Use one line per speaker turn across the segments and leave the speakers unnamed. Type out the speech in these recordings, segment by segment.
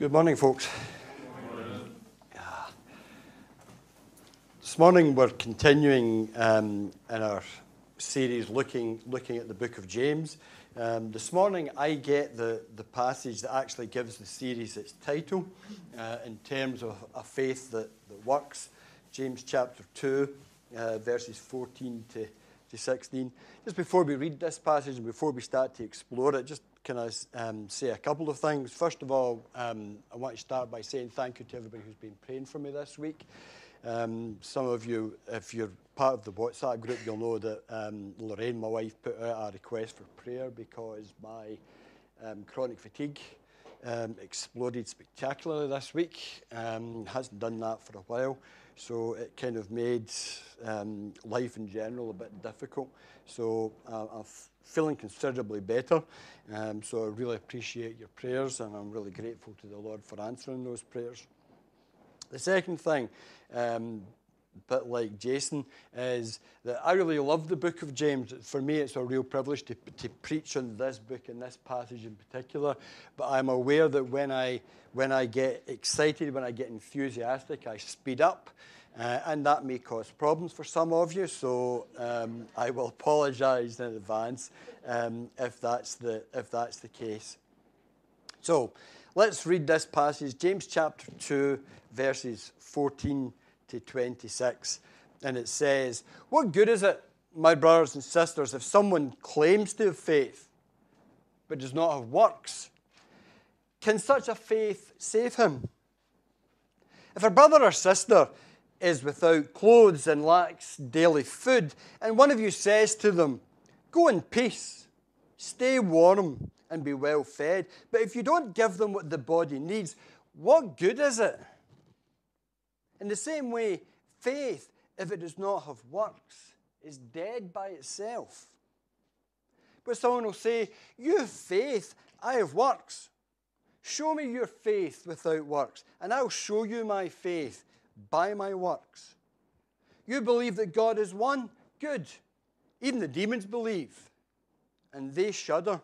Good morning, folks. Yeah. This morning we're continuing um, in our series looking, looking at the book of James. Um, this morning I get the, the passage that actually gives the series its title uh, in terms of a faith that, that works. James chapter 2, uh, verses 14 to, to 16. Just before we read this passage and before we start to explore it, just can I um, say a couple of things? First of all, um, I want to start by saying thank you to everybody who's been praying for me this week. Um, some of you, if you're part of the WhatsApp group, you'll know that um, Lorraine, my wife, put out a request for prayer because my um, chronic fatigue um, exploded spectacularly this week. hasn't done that for a while, so it kind of made life in general a bit difficult. So uh, I'm feeling considerably better. Um, so I really appreciate your prayers, and I'm really grateful to the Lord for answering those prayers. The second thing, um, bit like Jason, is that I really love the book of James. For me, it's a real privilege to, to preach on this book and this passage in particular. But I'm aware that when I, when I get excited, when I get enthusiastic, I speed up. Uh, and that may cause problems for some of you, so um, I will apologise in advance um, if, that's the, if that's the case. So let's read this passage, James chapter 2, verses 14 to 26. And it says, What good is it, my brothers and sisters, if someone claims to have faith but does not have works? Can such a faith save him? If a brother or sister is without clothes and lacks daily food, and one of you says to them, Go in peace, stay warm, and be well fed, but if you don't give them what the body needs, what good is it? In the same way, faith, if it does not have works, is dead by itself. But someone will say, You have faith, I have works. Show me your faith without works, and I'll show you my faith by my works. You believe that God is one? Good. Even the demons believe, and they shudder.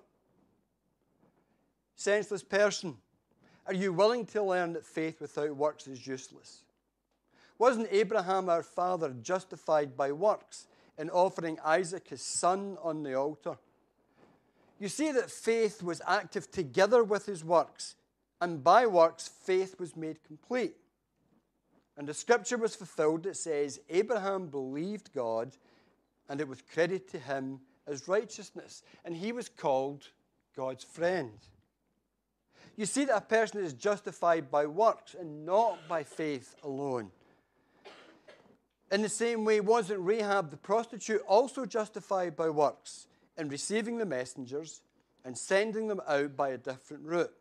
Senseless person, are you willing to learn that faith without works is useless? Wasn't Abraham our father justified by works in offering Isaac his son on the altar? You see that faith was active together with his works, and by works, faith was made complete. And the scripture was fulfilled that says, Abraham believed God, and it was credited to him as righteousness. And he was called God's friend. You see that a person is justified by works and not by faith alone. In the same way, wasn't Rahab the prostitute also justified by works in receiving the messengers and sending them out by a different route?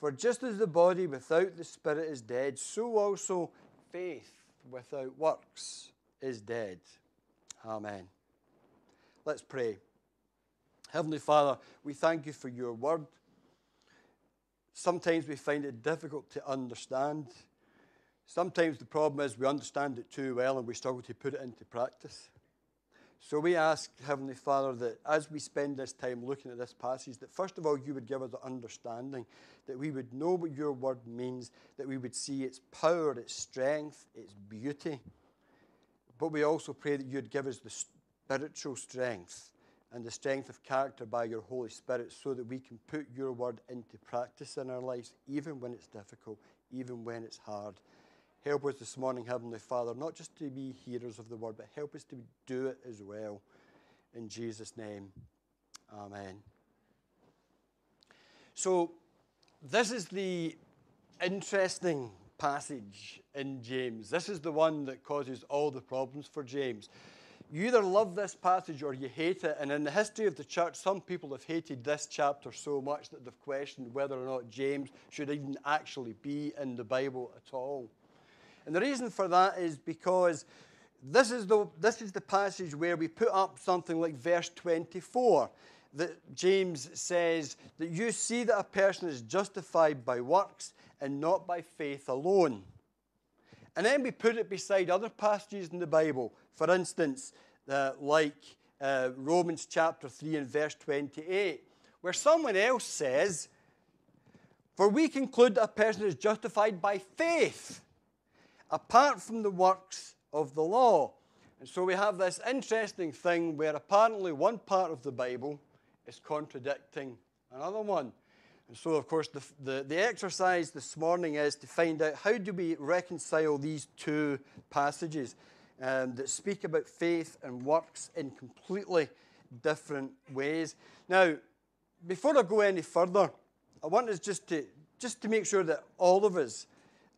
For just as the body without the spirit is dead, so also faith without works is dead. Amen. Let's pray. Heavenly Father, we thank you for your word. Sometimes we find it difficult to understand. Sometimes the problem is we understand it too well and we struggle to put it into practice. So we ask, Heavenly Father, that as we spend this time looking at this passage, that first of all you would give us the understanding, that we would know what your word means, that we would see its power, its strength, its beauty. But we also pray that you'd give us the spiritual strength and the strength of character by your Holy Spirit so that we can put your word into practice in our lives, even when it's difficult, even when it's hard. Help us this morning, Heavenly Father, not just to be hearers of the word, but help us to do it as well. In Jesus' name, Amen. So, this is the interesting passage in James. This is the one that causes all the problems for James. You either love this passage or you hate it. And in the history of the church, some people have hated this chapter so much that they've questioned whether or not James should even actually be in the Bible at all. And the reason for that is because this is the, this is the passage where we put up something like verse 24 that James says that you see that a person is justified by works and not by faith alone. And then we put it beside other passages in the Bible. For instance, uh, like uh, Romans chapter 3 and verse 28, where someone else says, For we conclude that a person is justified by faith, apart from the works of the law. And so we have this interesting thing where apparently one part of the Bible is contradicting another one. And so, of course, the, the, the, exercise this morning is to find out how do we reconcile these two passages um, that speak about faith and works in completely different ways. Now, before I go any further, I want us just to, just to make sure that all of us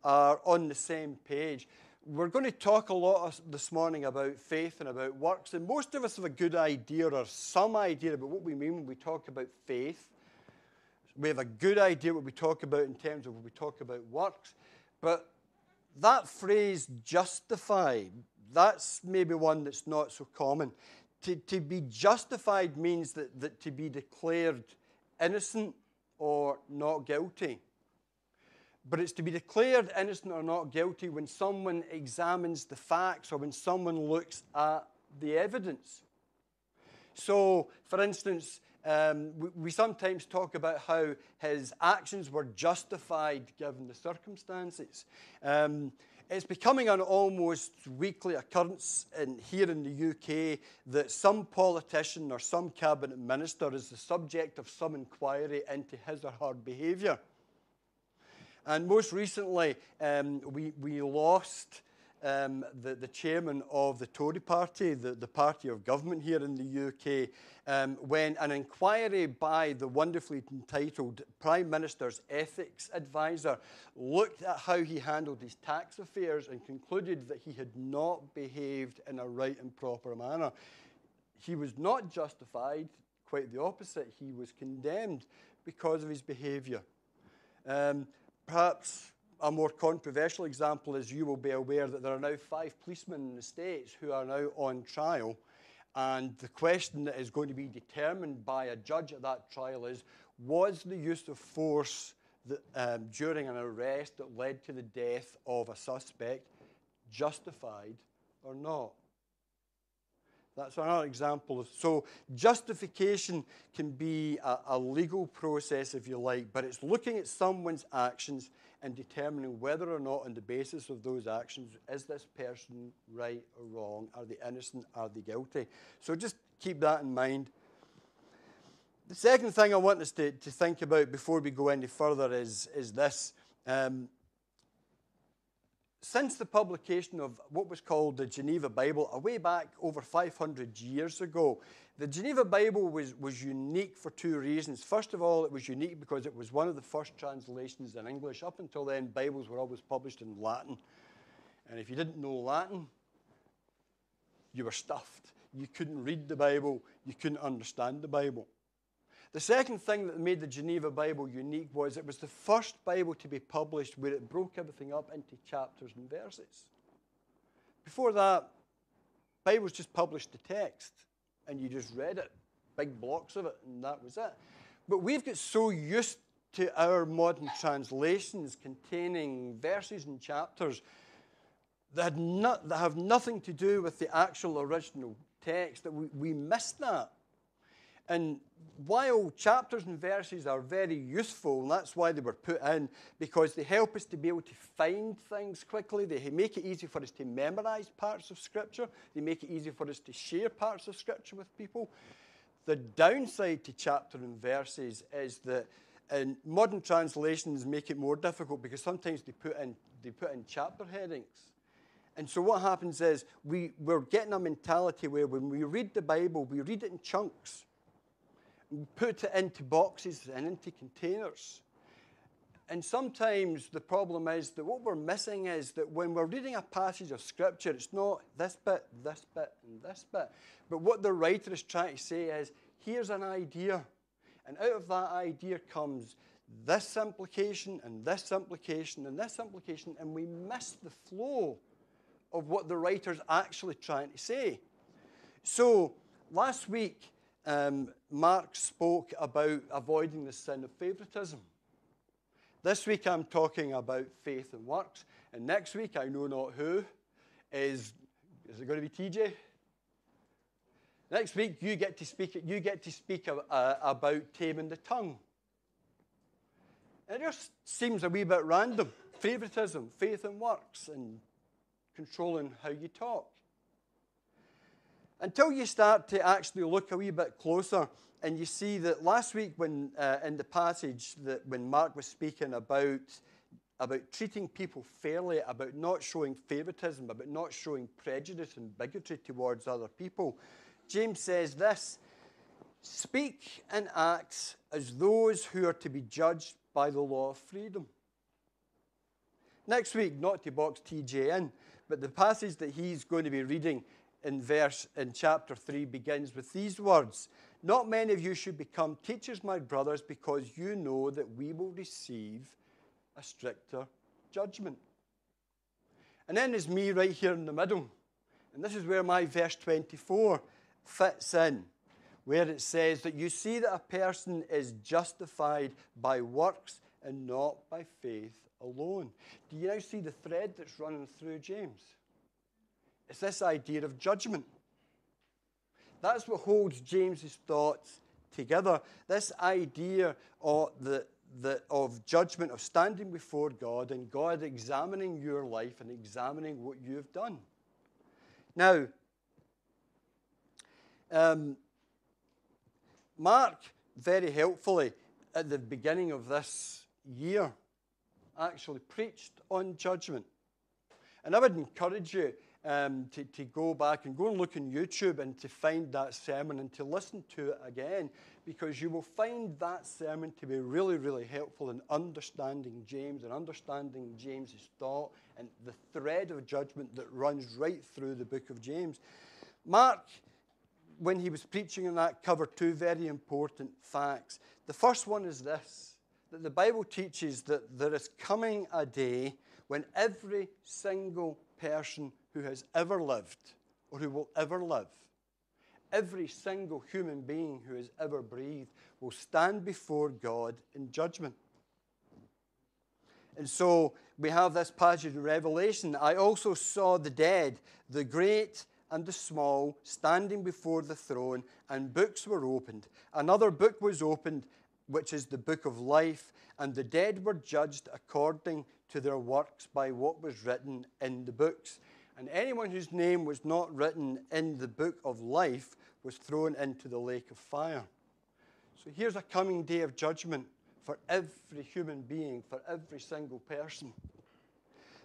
are on the same page. We're going to talk a lot this morning about faith and about works, and most of us have a good idea or some idea about what we mean when we talk about faith. We have a good idea what we talk about in terms of when we talk about works, but that phrase justify, that's maybe one that's not so common. To, to be justified means that, that to be declared innocent or not guilty. But it's to be declared innocent or not guilty when someone examines the facts or when someone looks at the evidence. So, for instance, um, we, we, sometimes talk about how his actions were justified given the circumstances. Um, it's becoming an almost weekly occurrence in, here in the UK that some politician or some cabinet minister is the subject of some inquiry into his or her behaviour. And most recently, um, we, we lost um, the, the chairman of the Tory party, the, the party of government here in the UK, um, when an inquiry by the wonderfully entitled Prime Minister's Ethics Advisor looked at how he handled his tax affairs and concluded that he had not behaved in a right and proper manner. He was not justified, quite the opposite. He was condemned because of his behaviour. Um, perhaps a more controversial example is you will be aware that there are now five policemen in the States who are now on trial. And the question that is going to be determined by a judge at that trial is was the use of force that, um, during an arrest that led to the death of a suspect justified or not? That's another example. So, justification can be a, a, legal process, if you like, but it's looking at someone's actions and determining whether or not, on the basis of those actions, is this person right or wrong? Are they innocent? Are they guilty? So, just keep that in mind. The second thing I want us to, to think about before we go any further is, is this. Um, since the publication of what was called the Geneva Bible, a way back over 500 years ago, the Geneva Bible was, was unique for two reasons. First of all, it was unique because it was one of the first translations in English. Up until then, Bibles were always published in Latin. And if you didn't know Latin, you were stuffed. You couldn't read the Bible, you couldn't understand the Bible. The second thing that made the Geneva Bible unique was it was the first Bible to be published where it broke everything up into chapters and verses. Before that, Bibles just published the text and you just read it, big blocks of it, and that was it. But we've got so used to our modern translations containing verses and chapters that, not, that have nothing to do with the actual original text that we, we miss that. And while chapters and verses are very useful, and that's why they were put in, because they help us to be able to find things quickly, they make it easy for us to memorize parts of Scripture, they make it easy for us to share parts of Scripture with people. The downside to chapter and verses is that and modern translations make it more difficult because sometimes they put in, they put in chapter headings. And so what happens is we, we're getting a mentality where when we read the Bible, we read it in chunks put it into boxes and into containers. And sometimes the problem is that what we're missing is that when we're reading a passage of Scripture, it's not this bit, this bit, and this bit. But what the writer is trying to say is here's an idea. And out of that idea comes this implication, and this implication, and this implication, and we miss the flow of what the writer's actually trying to say. So last week, um, Mark spoke about avoiding the sin of favoritism. This week I'm talking about faith and works, and next week I know not who is. Is it going to be TJ? Next week you get to speak. You get to speak uh, about taming the tongue. It just seems a wee bit random. Favoritism, faith and works, and controlling how you talk. Until you start to actually look a wee bit closer and you see that last week when uh, in the passage that when Mark was speaking about about treating people fairly, about not showing favoritism, about not showing prejudice and bigotry towards other people, James says this Speak and act as those who are to be judged by the law of freedom. Next week, not to box TJ in, but the passage that he's going to be reading in verse in chapter 3 begins with these words Not many of you should become teachers, my brothers, because you know that we will receive a stricter judgment. And then there's me right here in the middle. And this is where my verse 24 fits in, where it says that you see that a person is justified by works and not by faith alone. Do you now see the thread that's running through James? It's this idea of judgment. That's what holds James's thoughts together. This idea of the the, of judgment, of standing before God and God examining your life and examining what you've done. Now, um, Mark very helpfully at the beginning of this year actually preached on judgment. And I would encourage you um, to, to go back and go and look on YouTube and to find that sermon and to listen to it again because you will find that sermon to be really, really helpful in understanding James and understanding James's thought and the thread of judgment that runs right through the book of James. Mark, when he was preaching on that, covered two very important facts. The first one is this that the Bible teaches that there is coming a day when every single person who has ever lived or who will ever live, every single human being who has ever breathed will stand before God in judgment. And so we have this passage in Revelation. I also saw the dead, the great and the small, standing before the throne, and books were opened. Another book was opened, which is the book of life, and the dead were judged according to their works by what was written in the books. And anyone whose name was not written in the book of life was thrown into the lake of fire. So here's a coming day of judgment for every human being, for every single person.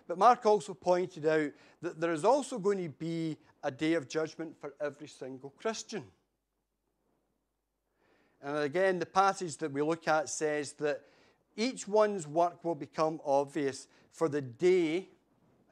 But Mark also pointed out that there is also going to be a day of judgment for every single Christian. And again, the passage that we look at says that each one's work will become obvious, for the day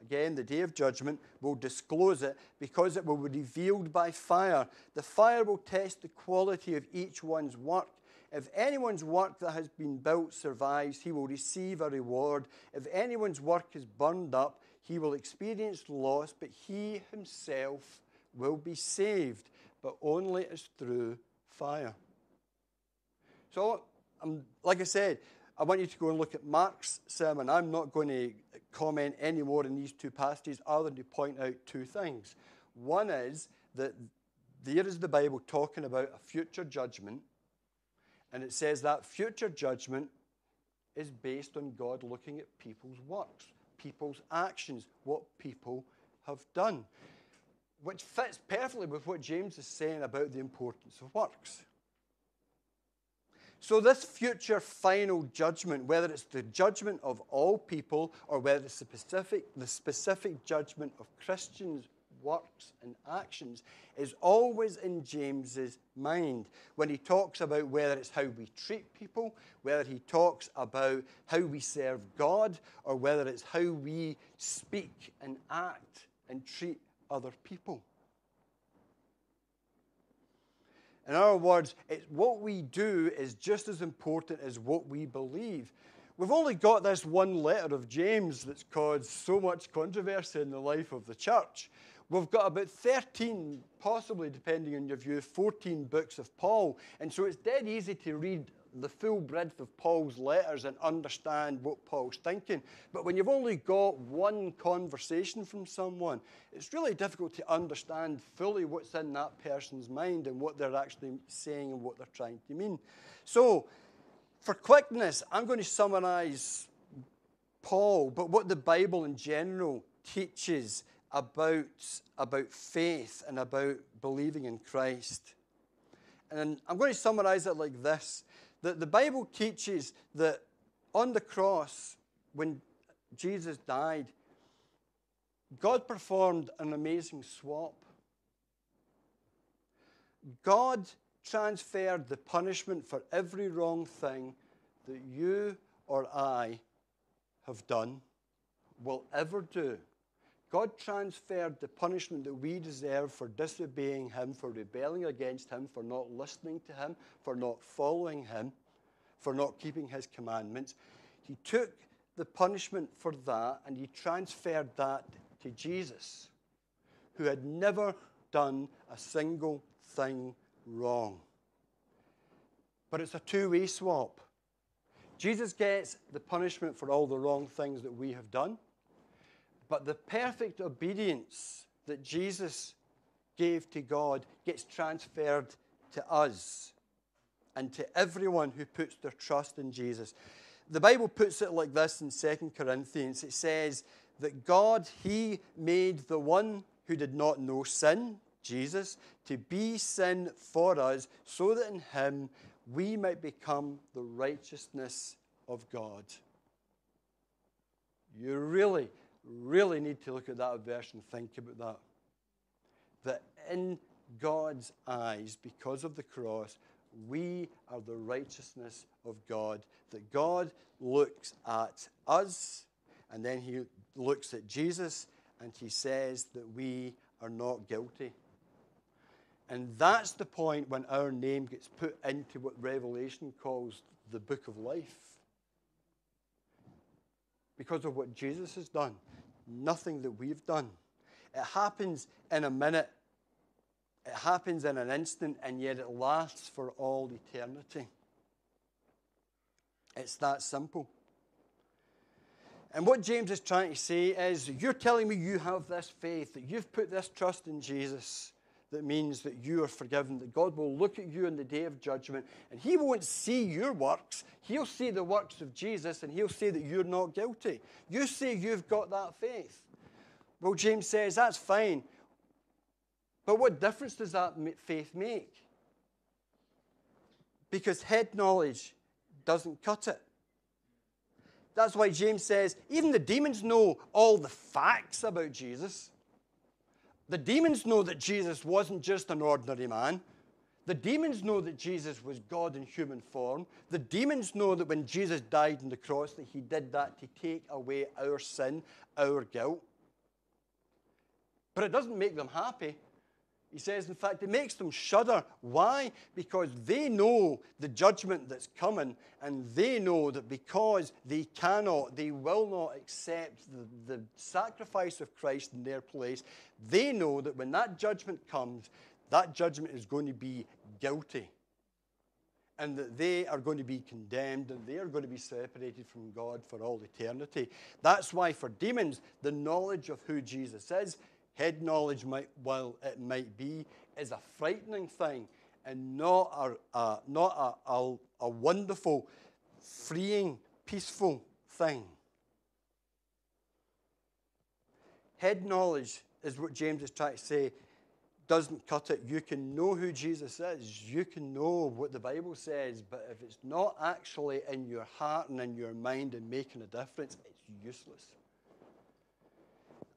again, the day of judgment, will disclose it because it will be revealed by fire. The fire will test the quality of each one's work. If anyone's work that has been built survives, he will receive a reward. If anyone's work is burned up, he will experience loss, but he himself will be saved, but only as through fire. So, um, like I said, I want you to go and look at Mark's sermon. I'm not going to comment any more in these two passages other than to point out two things. One is that there is the Bible talking about a future judgment, and it says that future judgment is based on God looking at people's works, people's actions, what people have done, which fits perfectly with what James is saying about the importance of works. So, this future final judgment, whether it's the judgment of all people or whether it's the specific, the specific judgment of Christians' works and actions, is always in James's mind when he talks about whether it's how we treat people, whether he talks about how we serve God, or whether it's how we speak and act and treat other people. In other words, what we do is just as important as what we believe. We've only got this one letter of James that's caused so much controversy in the life of the church. We've got about 13, possibly depending on your view, 14 books of Paul. And so it's dead easy to read the full breadth of Paul's letters and understand what Paul's thinking. But when you've only got one conversation from someone, it's really difficult to understand fully what's in that person's mind and what they're actually saying and what they're trying to mean. So, for quickness, I'm going to summarize Paul, but what the Bible in general teaches about, about faith and about believing in Christ. And I'm going to summarize it like this that the Bible teaches that on the cross, when Jesus died, God performed an amazing swap. God transferred the punishment for every wrong thing that you or I have done, will ever do. God transferred the punishment that we deserve for disobeying Him, for rebelling against Him, for not listening to Him, for not following Him, for not keeping His commandments. He took the punishment for that and He transferred that to Jesus, who had never done a single thing wrong. But it's a two way swap. Jesus gets the punishment for all the wrong things that we have done, but the perfect obedience that Jesus gave to God gets transferred to us and to everyone who puts their trust in Jesus. The Bible puts it like this in 2 Corinthians it says that God, He made the one who did not know sin, Jesus, to be sin for us, so that in Him we might become the righteousness of God. You really, really need to look at that verse and think about that. That in God's eyes, because of the cross, we are the righteousness of God. That God looks at us and then he looks at Jesus and he says that we are not guilty. And that's the point when our name gets put into what Revelation calls the book of life. Because of what Jesus has done, nothing that we've done. It happens in a minute, it happens in an instant, and yet it lasts for all eternity. It's that simple. And what James is trying to say is you're telling me you have this faith, that you've put this trust in Jesus that means that you are forgiven, that God will look at you in the day of judgment and He won't see your works. He'll see the works of Jesus and He'll say that you're not guilty. You say you've got that faith. Well, James says that's fine. But what difference does that faith make? Because head knowledge doesn't cut it. That's why James says even the demons know all the facts about Jesus. The demons know that Jesus wasn't just an ordinary man. The demons know that Jesus was God in human form. The demons know that when Jesus died on the cross, that he did that to take away our sin, our guilt. But it doesn't make them happy. He says, in fact, it makes them shudder. Why? Because they know the judgment that's coming, and they know that because they cannot, they will not accept the, the sacrifice of Christ in their place, they know that when that judgment comes, that judgment is going to be guilty. And that they are going to be condemned and they are going to be separated from God for all eternity. That's why, for demons, the knowledge of who Jesus is head knowledge, might, while it might be, is a frightening thing and not a, a not a, a, a wonderful, freeing, peaceful thing. Head knowledge is what James is trying to say doesn't cut it. You can know who Jesus is, you can know what the Bible says, but if it's not actually in your heart and in your mind and making a difference, it's useless.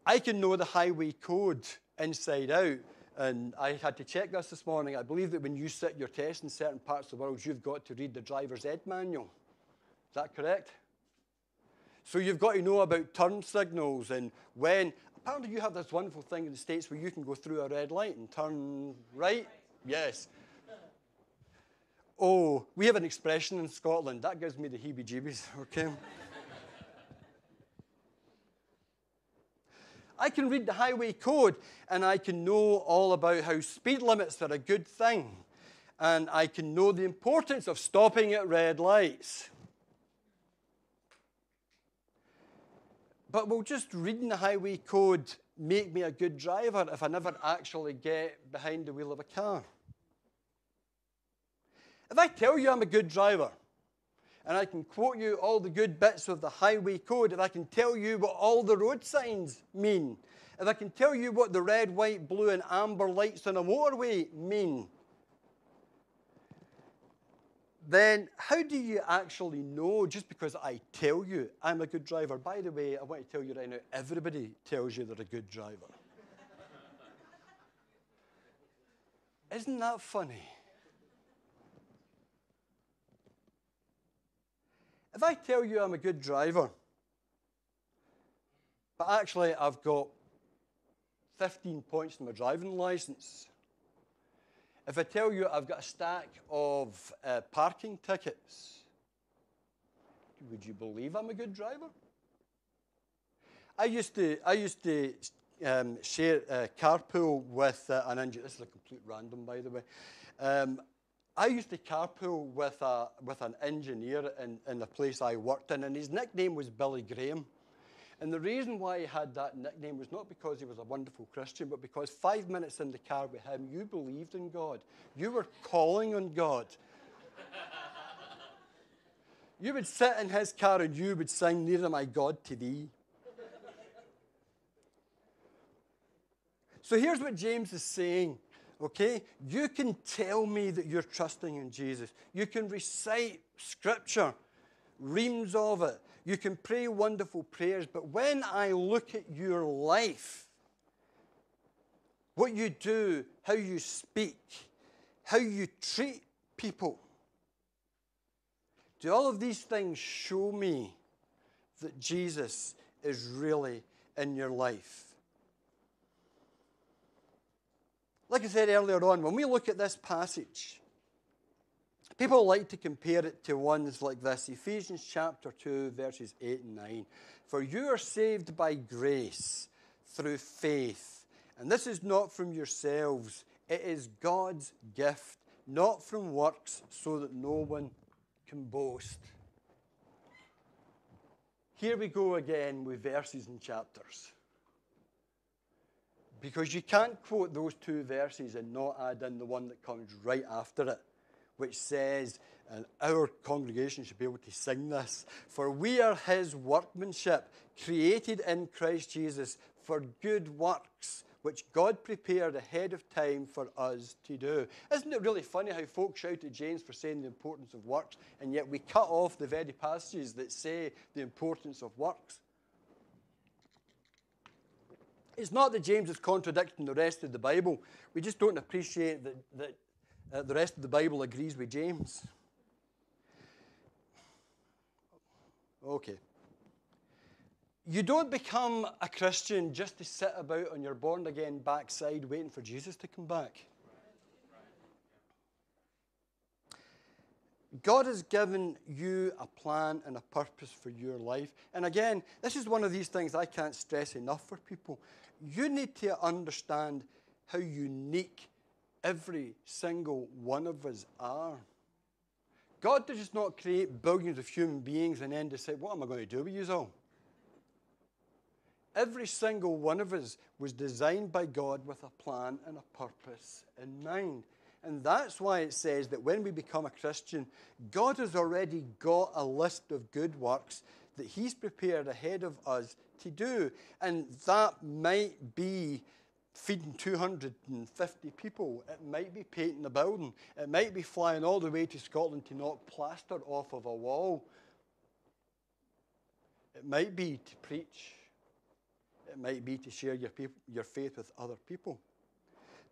I can know the highway code inside out. And I had to check this this morning. I believe that when you sit your test in certain parts of the world, you've got to read the driver's ed manual. Is that correct? So you've got to know about turn signals and when. Apparently, you have this wonderful thing in the States where you can go through a red light and turn right. Yes. Oh, we have an expression in Scotland. That gives me the heebie jeebies, okay? I can read the highway code and I can know all about how speed limits are a good thing. And I can know the importance of stopping at red lights. But will just reading the highway code make me a good driver if I never actually get behind the wheel of a car? If I tell you I'm a good driver, and I can quote you all the good bits of the highway code, if I can tell you what all the road signs mean, if I can tell you what the red, white, blue, and amber lights on a motorway mean, then how do you actually know just because I tell you I'm a good driver? By the way, I want to tell you right now everybody tells you they're a good driver. Isn't that funny? If I tell you I'm a good driver, but actually I've got 15 points in my driving license, if I tell you I've got a stack of uh, parking tickets, would you believe I'm a good driver? I used to, I used to um, share uh, carpool with uh, an engineer. This is a complete random, by the way. Um, I used to carpool with, a, with an engineer in, in the place I worked in, and his nickname was Billy Graham. And the reason why he had that nickname was not because he was a wonderful Christian, but because five minutes in the car with him, you believed in God. You were calling on God. you would sit in his car and you would sing, Near my God to thee. so here's what James is saying. Okay? You can tell me that you're trusting in Jesus. You can recite scripture reams of it. You can pray wonderful prayers, but when I look at your life, what you do, how you speak, how you treat people, do all of these things show me that Jesus is really in your life? Like I said earlier on, when we look at this passage, People like to compare it to ones like this Ephesians chapter 2, verses 8 and 9. For you are saved by grace through faith. And this is not from yourselves, it is God's gift, not from works, so that no one can boast. Here we go again with verses and chapters. Because you can't quote those two verses and not add in the one that comes right after it which says, and our congregation should be able to sing this For we are his workmanship, created in Christ Jesus for good works, which God prepared ahead of time for us to do. Isn't it really funny how folks shout at James for saying the importance of works, and yet we cut off the very passages that say the importance of works? It's not that James is contradicting the rest of the Bible. We just don't appreciate that, that uh, the rest of the Bible agrees with James. Okay. You don't become a Christian just to sit about on your born again backside waiting for Jesus to come back. God has given you a plan and a purpose for your life. And again, this is one of these things I can't stress enough for people. You need to understand how unique every single one of us are. God does not create billions of human beings and then decide, what am I going to do with you all? Every single one of us was designed by God with a plan and a purpose in mind. And that's why it says that when we become a Christian, God has already got a list of good works that He's prepared ahead of us to do. And that might be feeding 250 people. It might be painting a building. It might be flying all the way to Scotland to knock plaster off of a wall. It might be to preach. It might be to share your, your faith with other people.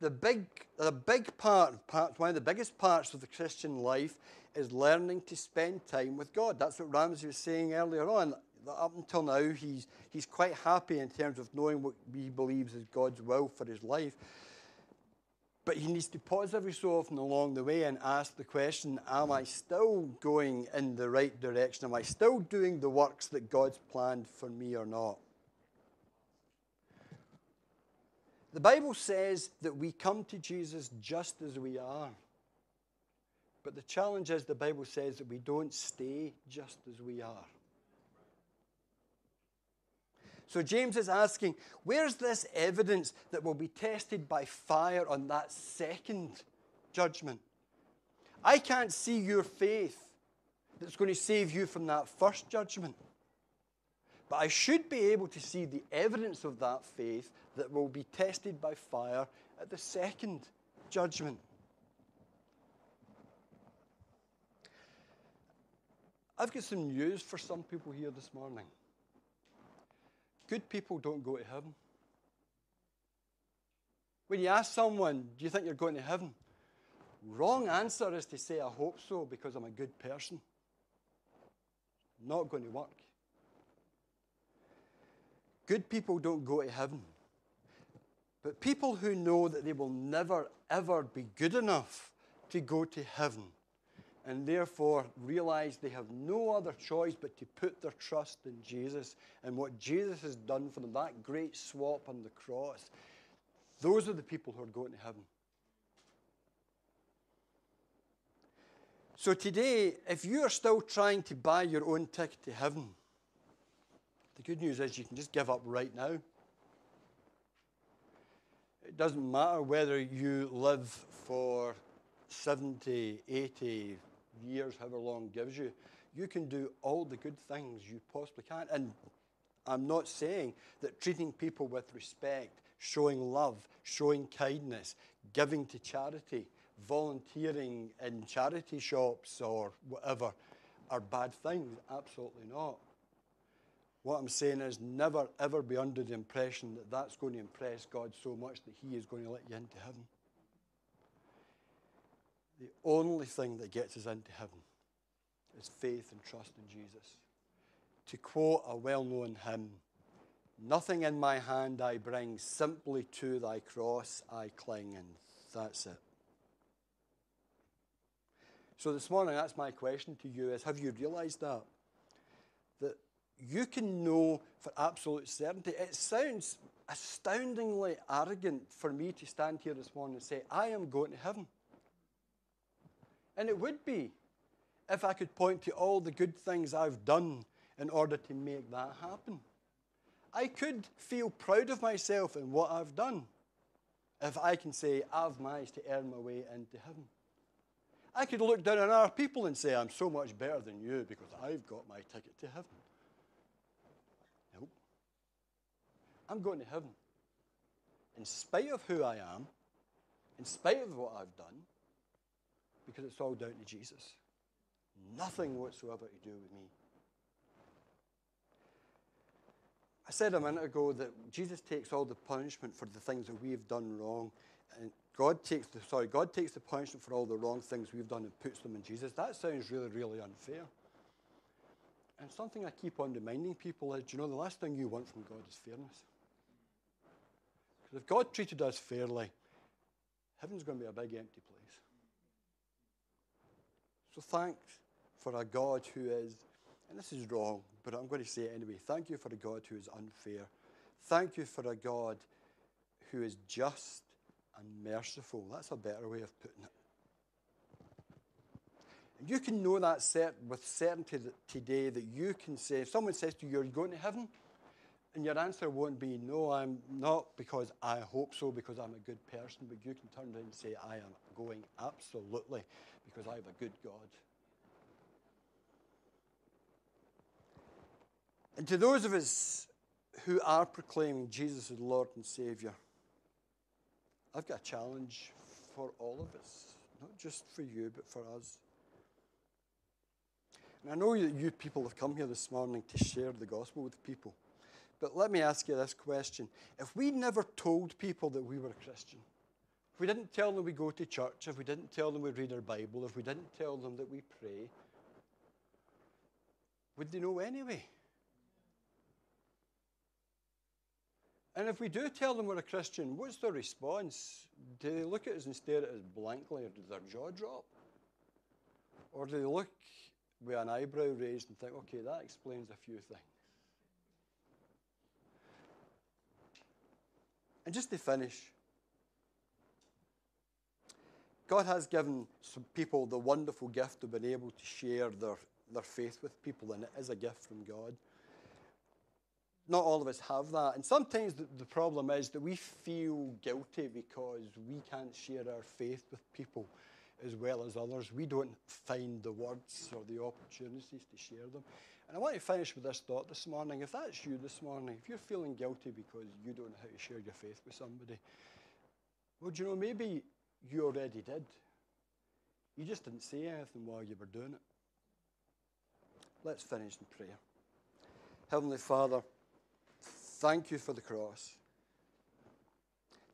The big, the big part, part, one of the biggest parts of the Christian life is learning to spend time with God. That's what Ramsey was saying earlier on up until now, he's, he's quite happy in terms of knowing what he believes is God's will for his life. But he needs to pause every so often along the way and ask the question Am I still going in the right direction? Am I still doing the works that God's planned for me or not? The Bible says that we come to Jesus just as we are. But the challenge is the Bible says that we don't stay just as we are. So James is asking, where's this evidence that will be tested by fire on that second judgment? I can't see your faith. that's going to save you from that first judgment. But I should be able to see the evidence of that faith that will be tested by fire at the second judgment. I've got some news for some people here this morning. Good people don't go to heaven. When you ask someone, Do you think you're going to heaven? Wrong answer is to say, I hope so because I'm a good person. Not going to work. Good people don't go to heaven. But people who know that they will never, ever be good enough to go to heaven and therefore realize they have no other choice but to put their trust in Jesus and what Jesus has done for them, that great swap on the cross, those are the people who are going to heaven. So today, if you are still trying to buy your own ticket to heaven, the good news is you can just give up right now. It doesn't matter whether you live for 70, 80 years, however long gives you. You can do all the good things you possibly can. And I'm not saying that treating people with respect, showing love, showing kindness, giving to charity, volunteering in charity shops or whatever are bad things. Absolutely not. What I'm saying is never ever be under the impression that that's going to impress God so much that He is going to let you into heaven. The only thing that gets us into heaven is faith and trust in Jesus. To quote a well known hymn, Nothing in my hand I bring, simply to thy cross I cling, and that's it. So this morning, that's my question to you is have you realized that? That you can know for absolute certainty. It sounds astoundingly arrogant for me to stand here this morning and say, I am going to heaven. And it would be if I could point to all the good things I've done in order to make that happen. I could feel proud of myself and what I've done if I can say, I've managed to earn my way into heaven. I could look down on other people and say, I'm so much better than you because I've got my ticket to heaven. Nope. I'm going to heaven. In spite of who I am, in spite of what I've done, because it's all down to Jesus. Nothing whatsoever to do with me. I said a minute ago that Jesus takes all the punishment for the things that we've done wrong, and God takes the sorry, God takes the punishment for all the wrong things we've done and puts them in Jesus. That sounds really, really unfair. And something I keep on reminding people is, you know, the last thing you want from God is fairness. Because if God treated us fairly, heaven's going to be a big empty place. So thanks for a God who is, and this is wrong, but I'm going to say it anyway. Thank you for a God who is unfair. Thank you for a God who is just and merciful. That's a better way of putting it. And you can know that with certainty that today that you can say, if someone says to you, You're going to heaven? And your answer won't be, No, I'm not because I hope so, because I'm a good person, but you can turn around and say, I am going absolutely because I have a good God. And to those of us who are proclaiming Jesus as Lord and Saviour, I've got a challenge for all of us, not just for you, but for us. And I know that you people have come here this morning to share the gospel with people. But let me ask you this question. If we never told people that we were a Christian, if we didn't tell them we go to church, if we didn't tell them we read our Bible, if we didn't tell them that we pray, would they know anyway? And if we do tell them we're a Christian, what's their response? Do they look at us and stare at us blankly, or do their jaw drop? Or do they look with an eyebrow raised and think, okay, that explains a few things? And just to finish, God has given some people the wonderful gift of being able to share their, their faith with people, and it is a gift from God. Not all of us have that. And sometimes the, the problem is that we feel guilty because we can't share our faith with people. as well as others. We don't find the words or the opportunities to share them. And I want to finish with this thought this morning. If that's you this morning, if you're feeling guilty because you don't know how to share your faith with somebody, well, you know, maybe you already did. You just didn't say anything while you were doing it. Let's finish in prayer. Heavenly Father, thank you for the cross.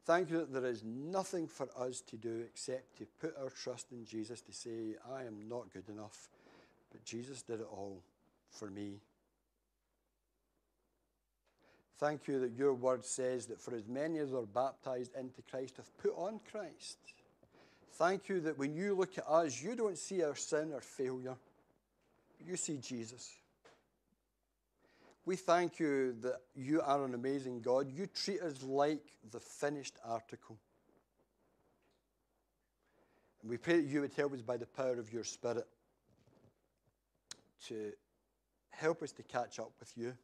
Thank you that there is nothing for us to do except to put our trust in Jesus to say, I am not good enough, but Jesus did it all for me. Thank you that your word says that for as many as are baptized into Christ have put on Christ. Thank you that when you look at us, you don't see our sin or failure, you see Jesus. We thank you that you are an amazing God. You treat us like the finished article. And we pray that you would help us by the power of your Spirit to help us to catch up with you,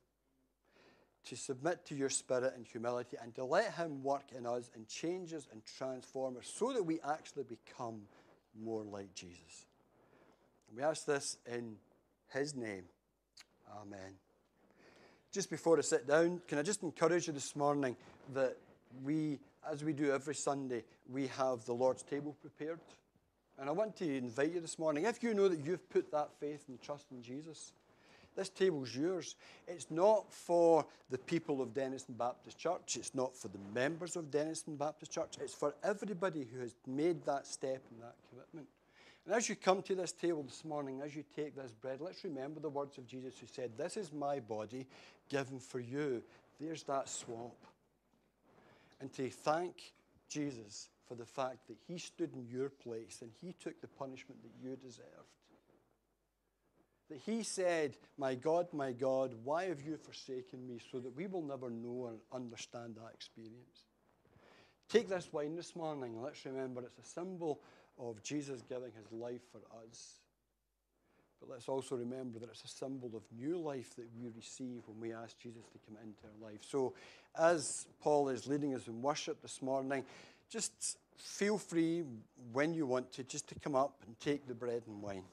to submit to your Spirit in humility, and to let Him work in us and change us and transform us so that we actually become more like Jesus. And we ask this in His name. Amen just before I sit down, can I just encourage you this morning that we, as we do every Sunday, we have the Lord's table prepared. And I want to invite you this morning, if you know that you've put that faith and trust in Jesus, this table's yours. It's not for the people of Dennistoun Baptist Church. It's not for the members of Dennistoun Baptist Church. It's for everybody who has made that step and that commitment. And as you come to this table this morning, as you take this bread, let's remember the words of Jesus who said, This is my body given for you. There's that swap. And to thank Jesus for the fact that he stood in your place and he took the punishment that you deserved. That he said, My God, my God, why have you forsaken me? So that we will never know and understand that experience. Take this wine this morning let's remember it's a symbol of Jesus giving his life for us. But let's also remember that it's a symbol of new life that we receive when we ask Jesus to come into our life. So, as Paul is leading us in worship this morning, just feel free when you want to just to come up and take the bread and wine.